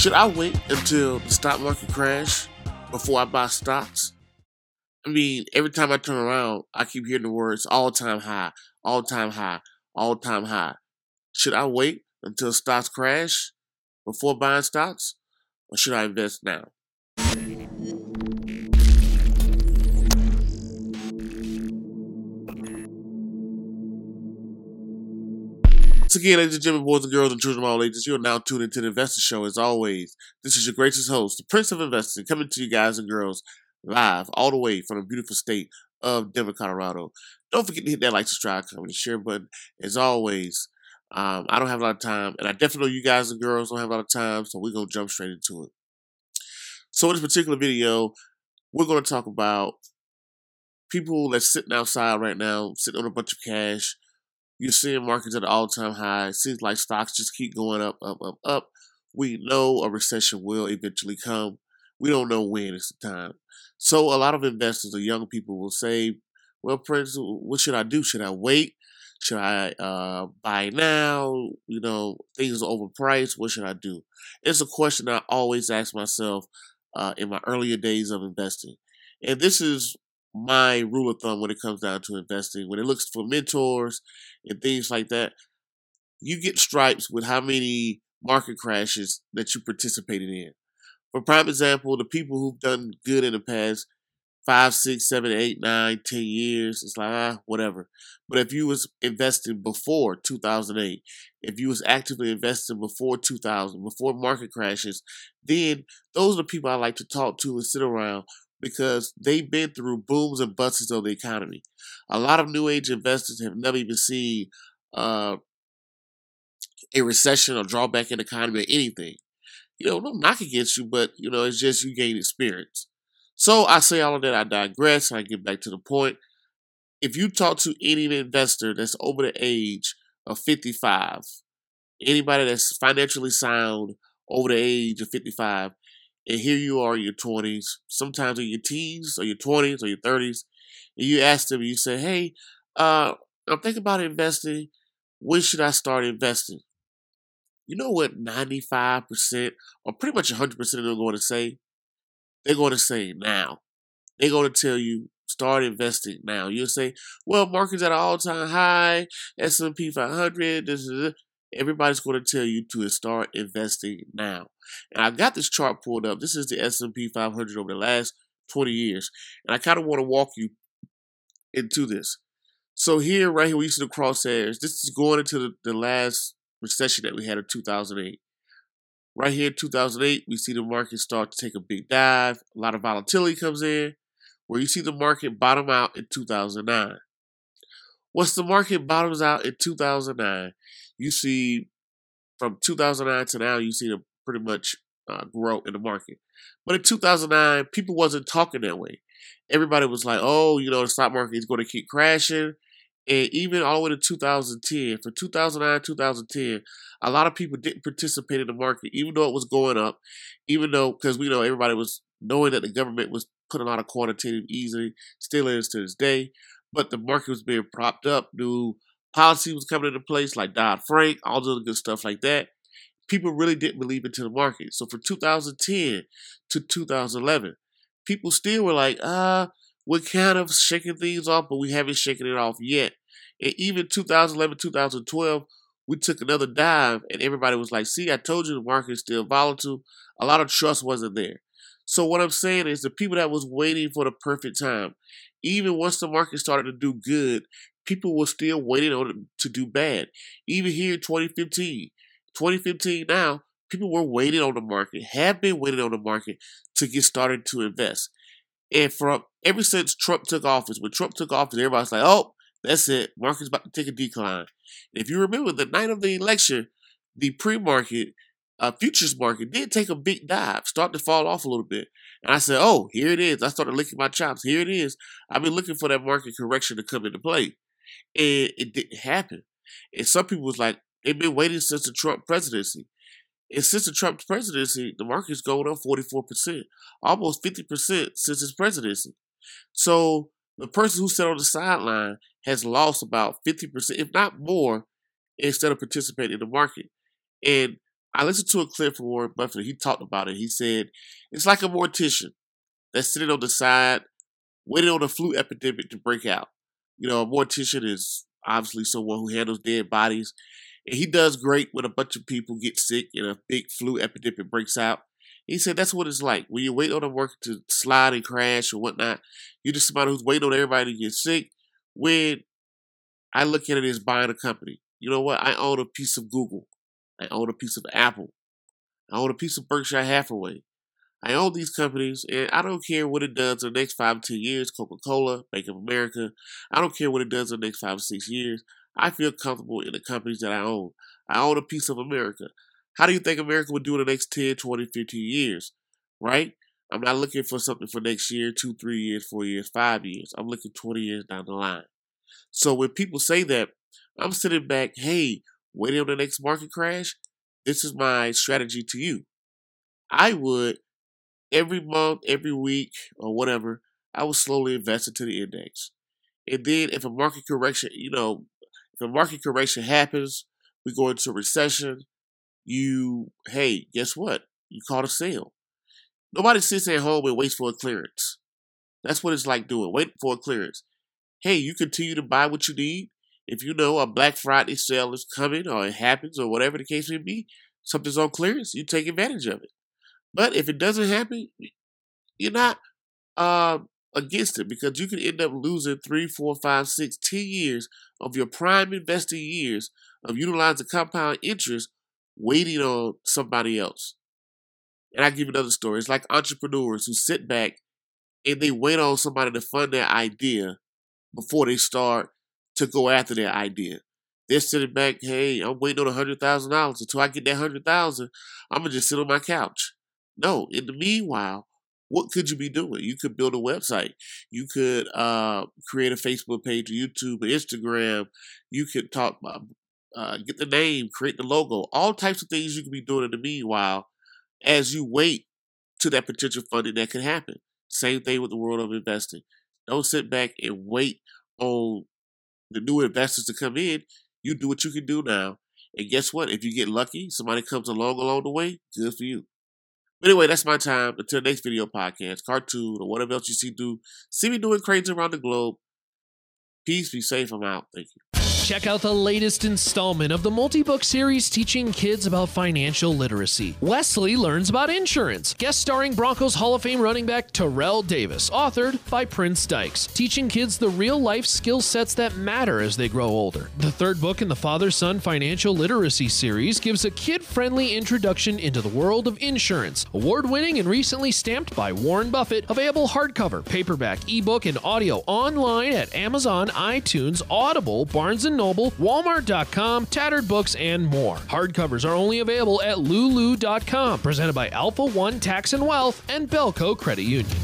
Should I wait until the stock market crash before I buy stocks? I mean, every time I turn around, I keep hearing the words all time high, all time high, all time high. Should I wait until stocks crash before buying stocks? Or should I invest now? Once again, ladies and gentlemen, boys and girls, and children of all ages, you are now tuned into the Investor Show as always. This is your gracious host, the Prince of Investing, coming to you guys and girls live all the way from the beautiful state of Denver, Colorado. Don't forget to hit that like, subscribe, comment, and share button. As always, um, I don't have a lot of time, and I definitely know you guys and girls don't have a lot of time, so we're going to jump straight into it. So, in this particular video, we're going to talk about people that's sitting outside right now, sitting on a bunch of cash, you're seeing markets at an all time high. It seems like stocks just keep going up, up, up, up. We know a recession will eventually come. We don't know when it's the time. So a lot of investors or young people will say, well, Prince, what should I do? Should I wait? Should I uh, buy now? You know, things are overpriced. What should I do? It's a question I always ask myself uh, in my earlier days of investing. And this is my rule of thumb when it comes down to investing. When it looks for mentors and things like that, you get stripes with how many market crashes that you participated in. For prime example, the people who've done good in the past five, six, seven, eight, nine, ten years, it's like ah, whatever. But if you was investing before 2008, if you was actively investing before 2000, before market crashes, then those are the people I like to talk to and sit around because they've been through booms and busts of the economy. A lot of new age investors have never even seen uh, a recession or drawback in the economy or anything. You know, no knock against you, but you know, it's just you gain experience. So I say all of that, I digress, I get back to the point. If you talk to any investor that's over the age of 55, anybody that's financially sound over the age of 55, and here you are in your 20s, sometimes in your teens or your 20s or your 30s, and you ask them, you say, hey, uh, I'm thinking about investing. When should I start investing? You know what 95% or pretty much 100% of them are going to say? They're going to say now. They're going to tell you start investing now. You'll say, well, market's at an all-time high, S&P 500, this is everybody's going to tell you to start investing now. And I got this chart pulled up. This is the S&P 500 over the last 20 years. And I kind of want to walk you into this. So here, right here, we see the crosshairs. This is going into the, the last recession that we had in 2008. Right here in 2008, we see the market start to take a big dive. A lot of volatility comes in, where you see the market bottom out in 2009. Once the market bottoms out in 2009, you see from 2009 to now, you see the pretty much uh, grow in the market. But in 2009, people wasn't talking that way. Everybody was like, "Oh, you know, the stock market is going to keep crashing." And even all the way to 2010, for 2009, 2010, a lot of people didn't participate in the market, even though it was going up, even though, because we know everybody was knowing that the government was putting a lot of quantitative easing, still is to this day, but the market was being propped up. New policy was coming into place, like Dodd Frank, all the good stuff like that people really didn't believe into the market. So for 2010 to 2011, people still were like, uh, we're kind of shaking things off, but we haven't shaken it off yet. And even 2011, 2012, we took another dive, and everybody was like, "See, I told you the market is still volatile. A lot of trust wasn't there." So what I'm saying is the people that was waiting for the perfect time, even once the market started to do good, people were still waiting on to do bad. Even here in 2015, 2015 now, people were waiting on the market, have been waiting on the market to get started to invest. And from ever since Trump took office, when Trump took office, everybody's like, oh, that's it. Market's about to take a decline. If you remember the night of the election, the pre-market uh, futures market did take a big dive, start to fall off a little bit. And I said, oh, here it is. I started licking my chops. Here it is. I've been looking for that market correction to come into play. And it didn't happen. And some people was like, they've been waiting since the Trump presidency. And since the Trump presidency, the market's going up 44%, almost 50% since his presidency. So the person who sat on the sideline has lost about 50%, if not more, instead of participating in the market. And I listened to a clip from Warren Buffett. He talked about it. He said, it's like a mortician that's sitting on the side, waiting on a flu epidemic to break out. You know, a mortician is obviously someone who handles dead bodies and he does great when a bunch of people get sick and a big flu epidemic breaks out. He said that's what it's like. When you wait on a worker to slide and crash or whatnot, you're just somebody who's waiting on everybody to get sick. When I look at it as buying a company, you know what? I own a piece of Google. I own a piece of Apple. I own a piece of Berkshire Hathaway. I own these companies, and I don't care what it does in the next five to ten years. Coca Cola, Bank of America. I don't care what it does in the next five to six years. I feel comfortable in the companies that I own. I own a piece of America. How do you think America would do in the next 10, 20, 15 years? Right? I'm not looking for something for next year, two, three years, four years, five years. I'm looking 20 years down the line. So when people say that, I'm sitting back, hey, waiting on the next market crash, this is my strategy to you. I would every month, every week, or whatever, I would slowly invest into the index. And then if a market correction, you know, the market correction happens, we go into recession, you, hey, guess what? You caught a sale. Nobody sits at home and waits for a clearance. That's what it's like doing, waiting for a clearance. Hey, you continue to buy what you need. If you know a Black Friday sale is coming or it happens or whatever the case may be, something's on clearance, you take advantage of it. But if it doesn't happen, you're not uh, against it because you can end up losing three, four, five, six, ten years of your prime investing years of utilizing compound interest waiting on somebody else. And I give another story. It's like entrepreneurs who sit back and they wait on somebody to fund their idea before they start to go after their idea. They're sitting back, hey, I'm waiting on a hundred thousand dollars. Until I get that hundred thousand, I'm gonna just sit on my couch. No, in the meanwhile, what could you be doing? You could build a website. You could uh, create a Facebook page, YouTube, Instagram. You could talk, uh, uh, get the name, create the logo, all types of things you could be doing in the meanwhile as you wait to that potential funding that could happen. Same thing with the world of investing. Don't sit back and wait on the new investors to come in. You do what you can do now. And guess what? If you get lucky, somebody comes along along the way, good for you. But anyway, that's my time. Until next video podcast, cartoon, or whatever else you see do. See me doing crazy around the globe. Peace, be safe. I'm out. Thank you. Check out the latest installment of the multi book series teaching kids about financial literacy. Wesley learns about insurance, guest starring Broncos Hall of Fame running back Terrell Davis, authored by Prince Dykes, teaching kids the real life skill sets that matter as they grow older. The third book in the Father Son Financial Literacy series gives a kid friendly introduction into the world of insurance. Award winning and recently stamped by Warren Buffett, available hardcover, paperback, ebook, and audio online at Amazon, iTunes, Audible, Barnes and Noble, Walmart.com, Tattered Books, and more. Hardcovers are only available at Lulu.com, presented by Alpha One Tax and Wealth and Bellco Credit Union.